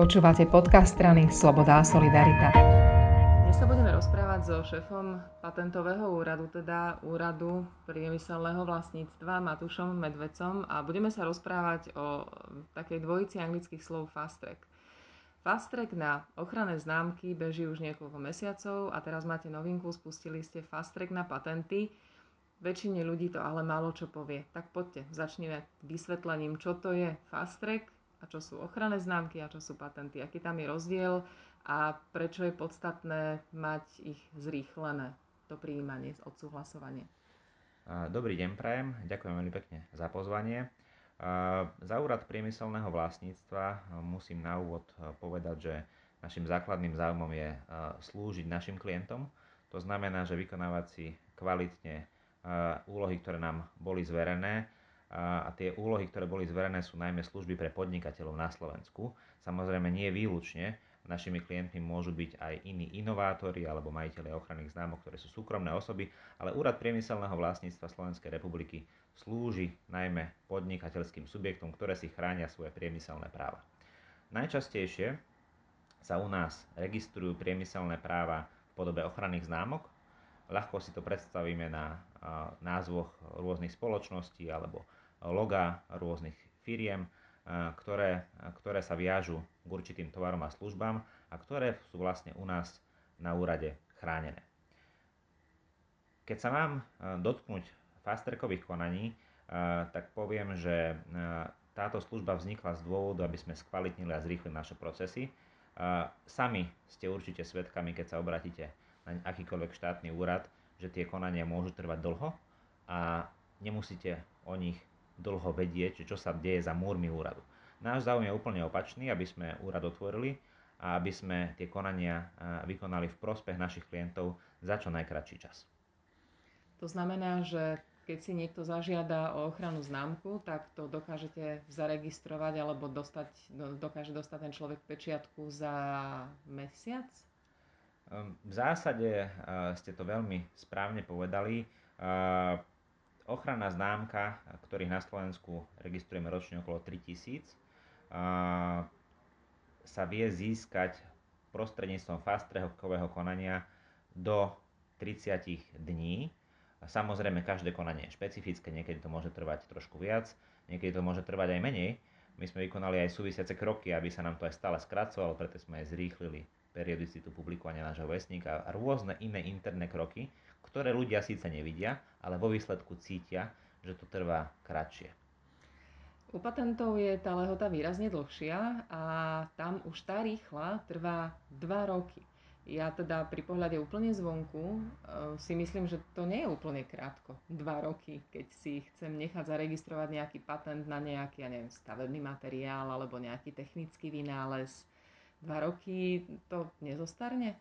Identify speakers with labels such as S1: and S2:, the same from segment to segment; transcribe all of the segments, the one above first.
S1: Počúvate podcast strany Sloboda a Solidarita.
S2: Dnes sa budeme rozprávať so šéfom patentového úradu, teda úradu priemyselného vlastníctva Matušom Medvecom a budeme sa rozprávať o takej dvojici anglických slov fast track. Fast track na ochranné známky beží už niekoľko mesiacov a teraz máte novinku, spustili ste fast track na patenty. Väčšine ľudí to ale málo čo povie. Tak poďte, začneme vysvetlením, čo to je fast track, a čo sú ochranné známky a čo sú patenty, aký tam je rozdiel a prečo je podstatné mať ich zrýchlené, to prijímanie, odsúhlasovanie.
S3: Dobrý deň, Prajem. Ďakujem veľmi pekne za pozvanie. Za úrad priemyselného vlastníctva musím na úvod povedať, že našim základným záujmom je slúžiť našim klientom. To znamená, že vykonávať si kvalitne úlohy, ktoré nám boli zverené, a tie úlohy, ktoré boli zverené, sú najmä služby pre podnikateľov na Slovensku. Samozrejme nie výlučne, našimi klientmi môžu byť aj iní inovátori alebo majiteľe ochranných známok, ktoré sú súkromné osoby, ale Úrad priemyselného vlastníctva Slovenskej republiky slúži najmä podnikateľským subjektom, ktoré si chránia svoje priemyselné práva. Najčastejšie sa u nás registrujú priemyselné práva v podobe ochranných známok. Ľahko si to predstavíme na názvoch rôznych spoločností alebo loga rôznych firiem, ktoré, ktoré sa viažu k určitým tovarom a službám a ktoré sú vlastne u nás na úrade chránené. Keď sa mám dotknúť fast trackových konaní, tak poviem, že táto služba vznikla z dôvodu, aby sme skvalitnili a zrýchlili naše procesy. Sami ste určite svedkami, keď sa obratíte na akýkoľvek štátny úrad, že tie konania môžu trvať dlho a nemusíte o nich dlho vedieť, čo sa deje za múrmi úradu. Náš záujem je úplne opačný, aby sme úrad otvorili a aby sme tie konania vykonali v prospech našich klientov za čo najkračší čas.
S2: To znamená, že keď si niekto zažiada o ochranu známku, tak to dokážete zaregistrovať alebo dostať, dokáže dostať ten človek pečiatku za mesiac?
S3: Ehm, v zásade ste to veľmi správne povedali ochranná známka, ktorých na Slovensku registrujeme ročne okolo 3000, sa vie získať prostredníctvom fast konania do 30 dní. Samozrejme, každé konanie je špecifické, niekedy to môže trvať trošku viac, niekedy to môže trvať aj menej. My sme vykonali aj súvisiace kroky, aby sa nám to aj stále skracovalo, preto sme aj zrýchlili periodicitu publikovania nášho vesníka a rôzne iné interné kroky, ktoré ľudia síce nevidia, ale vo výsledku cítia, že to trvá kratšie.
S2: U patentov je tá lehota výrazne dlhšia a tam už tá rýchla trvá 2 roky. Ja teda pri pohľade úplne zvonku e, si myslím, že to nie je úplne krátko. 2 roky, keď si chcem nechať zaregistrovať nejaký patent na nejaký, ja neviem, stavebný materiál alebo nejaký technický vynález. 2 roky to nezostarne?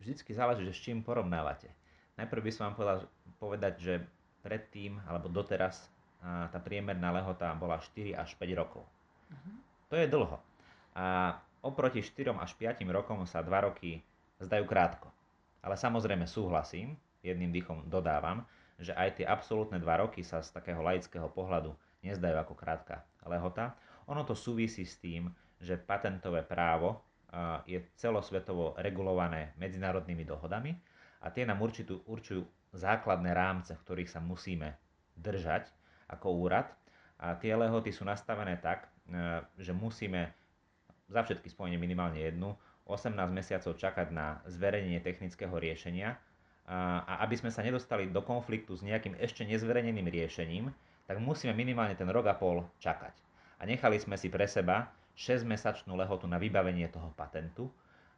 S3: Vždycky záleží, že s čím porovnávate. Najprv by som vám povedal, povedať, že predtým alebo doteraz tá priemerná lehota bola 4 až 5 rokov. Uh-huh. To je dlho. A oproti 4 až 5 rokom sa 2 roky zdajú krátko. Ale samozrejme súhlasím, jedným dýchom dodávam, že aj tie absolútne 2 roky sa z takého laického pohľadu nezdajú ako krátka lehota. Ono to súvisí s tým, že patentové právo je celosvetovo regulované medzinárodnými dohodami a tie nám určitú, určujú základné rámce, v ktorých sa musíme držať ako úrad. A tie lehoty sú nastavené tak, e, že musíme za všetky spojenie minimálne jednu, 18 mesiacov čakať na zverejnenie technického riešenia a aby sme sa nedostali do konfliktu s nejakým ešte nezverejneným riešením, tak musíme minimálne ten rok a pol čakať. A nechali sme si pre seba 6-mesačnú lehotu na vybavenie toho patentu,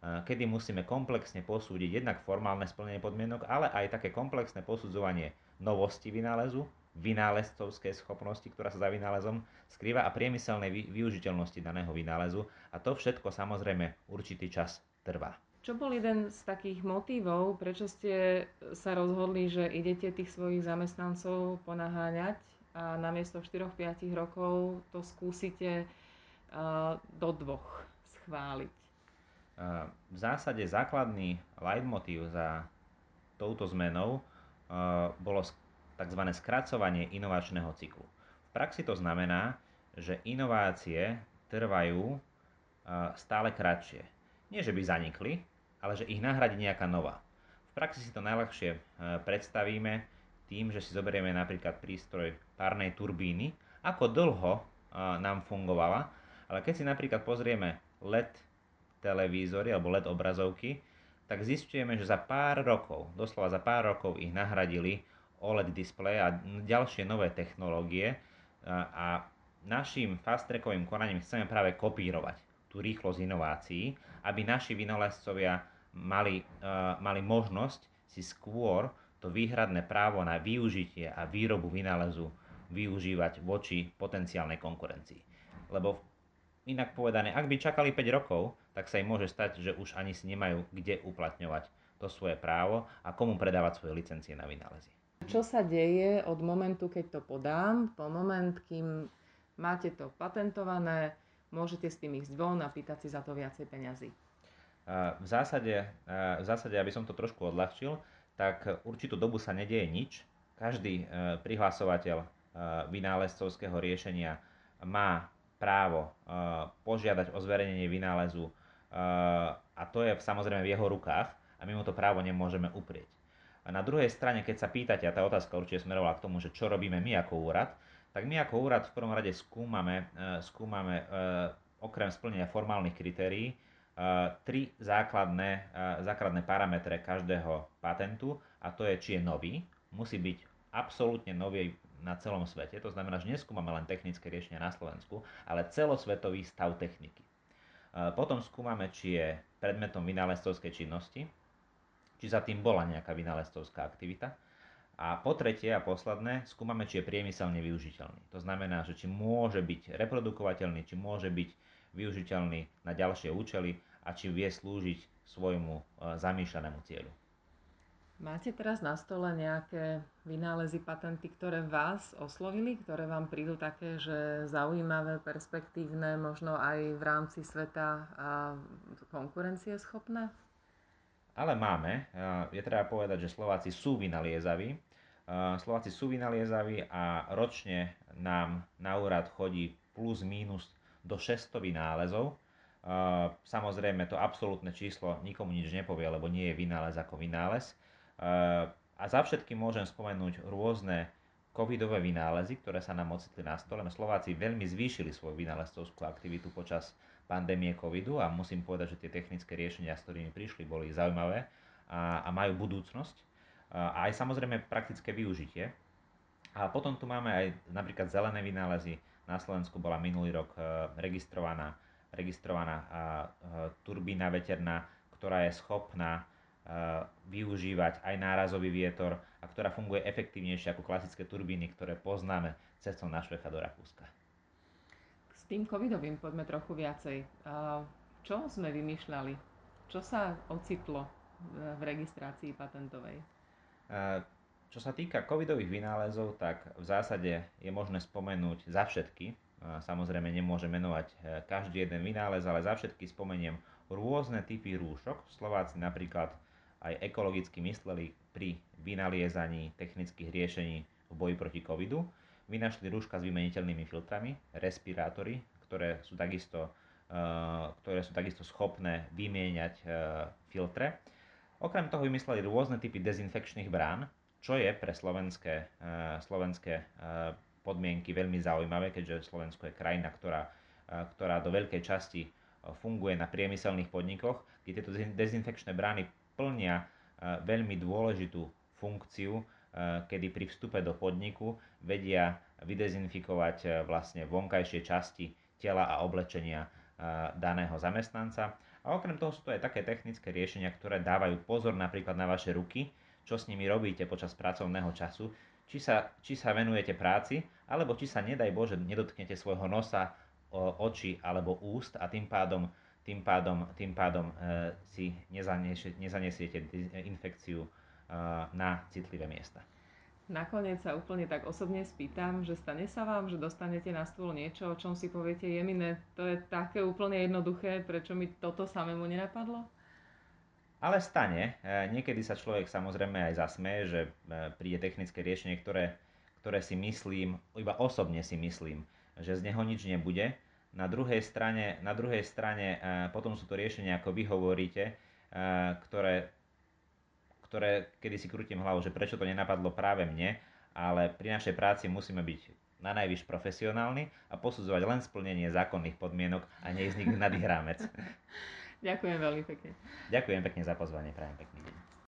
S3: kedy musíme komplexne posúdiť jednak formálne splnenie podmienok, ale aj také komplexné posudzovanie novosti vynálezu, vynálezcovskej schopnosti, ktorá sa za vynálezom skrýva a priemyselnej využiteľnosti daného vynálezu a to všetko samozrejme určitý čas trvá.
S2: Čo bol jeden z takých motívov, prečo ste sa rozhodli, že idete tých svojich zamestnancov ponaháňať a namiesto 4-5 rokov to skúsite do dvoch schváliť?
S3: V zásade základný leitmotív za touto zmenou bolo tzv. skracovanie inovačného cyklu. V praxi to znamená, že inovácie trvajú stále kratšie. Nie, že by zanikli, ale že ich nahradí nejaká nová. V praxi si to najľahšie predstavíme tým, že si zoberieme napríklad prístroj párnej turbíny, ako dlho nám fungovala, ale keď si napríklad pozrieme LED televízory alebo LED obrazovky, tak zistujeme, že za pár rokov, doslova za pár rokov ich nahradili OLED display a ďalšie nové technológie a našim fast trackovým konaním chceme práve kopírovať tú rýchlosť inovácií, aby naši vynálezcovia mali, uh, mali možnosť si skôr to výhradné právo na využitie a výrobu vynálezu využívať voči potenciálnej konkurencii. Lebo inak povedané, ak by čakali 5 rokov, tak sa im môže stať, že už ani si nemajú kde uplatňovať to svoje právo a komu predávať svoje licencie na vynálezy.
S2: Čo sa deje od momentu, keď to podám, po moment, kým máte to patentované, môžete s tým ísť von a pýtať si za to viacej peňazí?
S3: V zásade, v zásade, aby som to trošku odľahčil, tak určitú dobu sa nedieje nič. Každý e, prihlasovateľ e, vynálezcovského riešenia má právo e, požiadať o zverejnenie vynálezu a to je samozrejme v jeho rukách a my mu to právo nemôžeme uprieť. A na druhej strane, keď sa pýtate, a tá otázka určite smerovala k tomu, že čo robíme my ako úrad, tak my ako úrad v prvom rade skúmame, e, skúmame okrem splnenia formálnych kritérií tri základné, základné parametre každého patentu a to je, či je nový, musí byť absolútne nový na celom svete, to znamená, že neskúmame len technické riešenia na Slovensku, ale celosvetový stav techniky. Potom skúmame, či je predmetom vynálezcovskej činnosti, či za tým bola nejaká vynálezcovská aktivita. A po tretie a posledné, skúmame, či je priemyselne využiteľný. To znamená, že či môže byť reprodukovateľný, či môže byť využiteľný na ďalšie účely a či vie slúžiť svojmu e, zamýšľanému cieľu.
S2: Máte teraz na stole nejaké vynálezy, patenty, ktoré vás oslovili, ktoré vám prídu také, že zaujímavé, perspektívne, možno aj v rámci sveta a konkurencieschopné?
S3: Ale máme. Je treba povedať, že Slováci sú vynaliezaví. Slováci sú vynaliezaví a ročne nám na úrad chodí plus minus do 600 vynálezov. Samozrejme to absolútne číslo nikomu nič nepovie, lebo nie je vynález ako vynález a za všetky môžem spomenúť rôzne covidové vynálezy, ktoré sa nám ocitli na stole. No Slováci veľmi zvýšili svoju vynálezcovskú aktivitu počas pandémie covidu a musím povedať, že tie technické riešenia, s ktorými prišli, boli zaujímavé a, a majú budúcnosť a aj samozrejme praktické využitie. A potom tu máme aj napríklad zelené vynálezy. Na Slovensku bola minulý rok e, registrovaná, registrovaná turbína veterná, ktorá je schopná využívať aj nárazový vietor a ktorá funguje efektívnejšie ako klasické turbíny, ktoré poznáme cestou na Švecha do Rakúska.
S2: S tým covidovým poďme trochu viacej. Čo sme vymýšľali? Čo sa ocitlo v registrácii patentovej?
S3: Čo sa týka covidových vynálezov, tak v zásade je možné spomenúť za všetky. Samozrejme nemôžem menovať každý jeden vynález, ale za všetky spomeniem rôzne typy rúšok. Slováci napríklad aj ekologicky mysleli pri vynaliezaní technických riešení v boji proti covidu. Vynašli rúška s vymeniteľnými filtrami, respirátory, ktoré sú takisto, uh, ktoré sú takisto schopné vymieňať uh, filtre. Okrem toho vymysleli rôzne typy dezinfekčných brán, čo je pre slovenské, uh, slovenské podmienky veľmi zaujímavé, keďže Slovensko je krajina, ktorá, ktorá do veľkej časti funguje na priemyselných podnikoch, kde tieto dezinfekčné brány plnia e, veľmi dôležitú funkciu, e, kedy pri vstupe do podniku vedia vydezinfikovať e, vlastne vonkajšie časti tela a oblečenia daného zamestnanca. A okrem toho sú to aj také technické riešenia, ktoré dávajú pozor napríklad na vaše ruky, čo s nimi robíte počas pracovného času, či sa, či sa venujete práci, alebo či sa, nedaj Bože, nedotknete svojho nosa, očí alebo úst a tým pádom tým pádom, tým pádom e, si nezanesiete infekciu e, na citlivé miesta.
S2: Nakoniec sa úplne tak osobne spýtam, že stane sa vám, že dostanete na stôl niečo, o čom si poviete, jemine, to je také úplne jednoduché, prečo mi toto samému nenapadlo?
S3: Ale stane. E, niekedy sa človek samozrejme aj zasmeje, že príde technické riešenie, ktoré, ktoré si myslím, iba osobne si myslím, že z neho nič nebude Na druhej strane, na druhej strane potom sú to riešenia, ako vy hovoríte, ktoré, ktoré kedy si krútim hlavu, že prečo to nenapadlo práve mne, ale pri našej práci musíme byť na najvyš profesionálni a posudzovať len splnenie zákonných podmienok a neísť nikdy nad ich rámec.
S2: Ďakujem veľmi pekne.
S3: Ďakujem pekne za pozvanie, prajem pekný deň.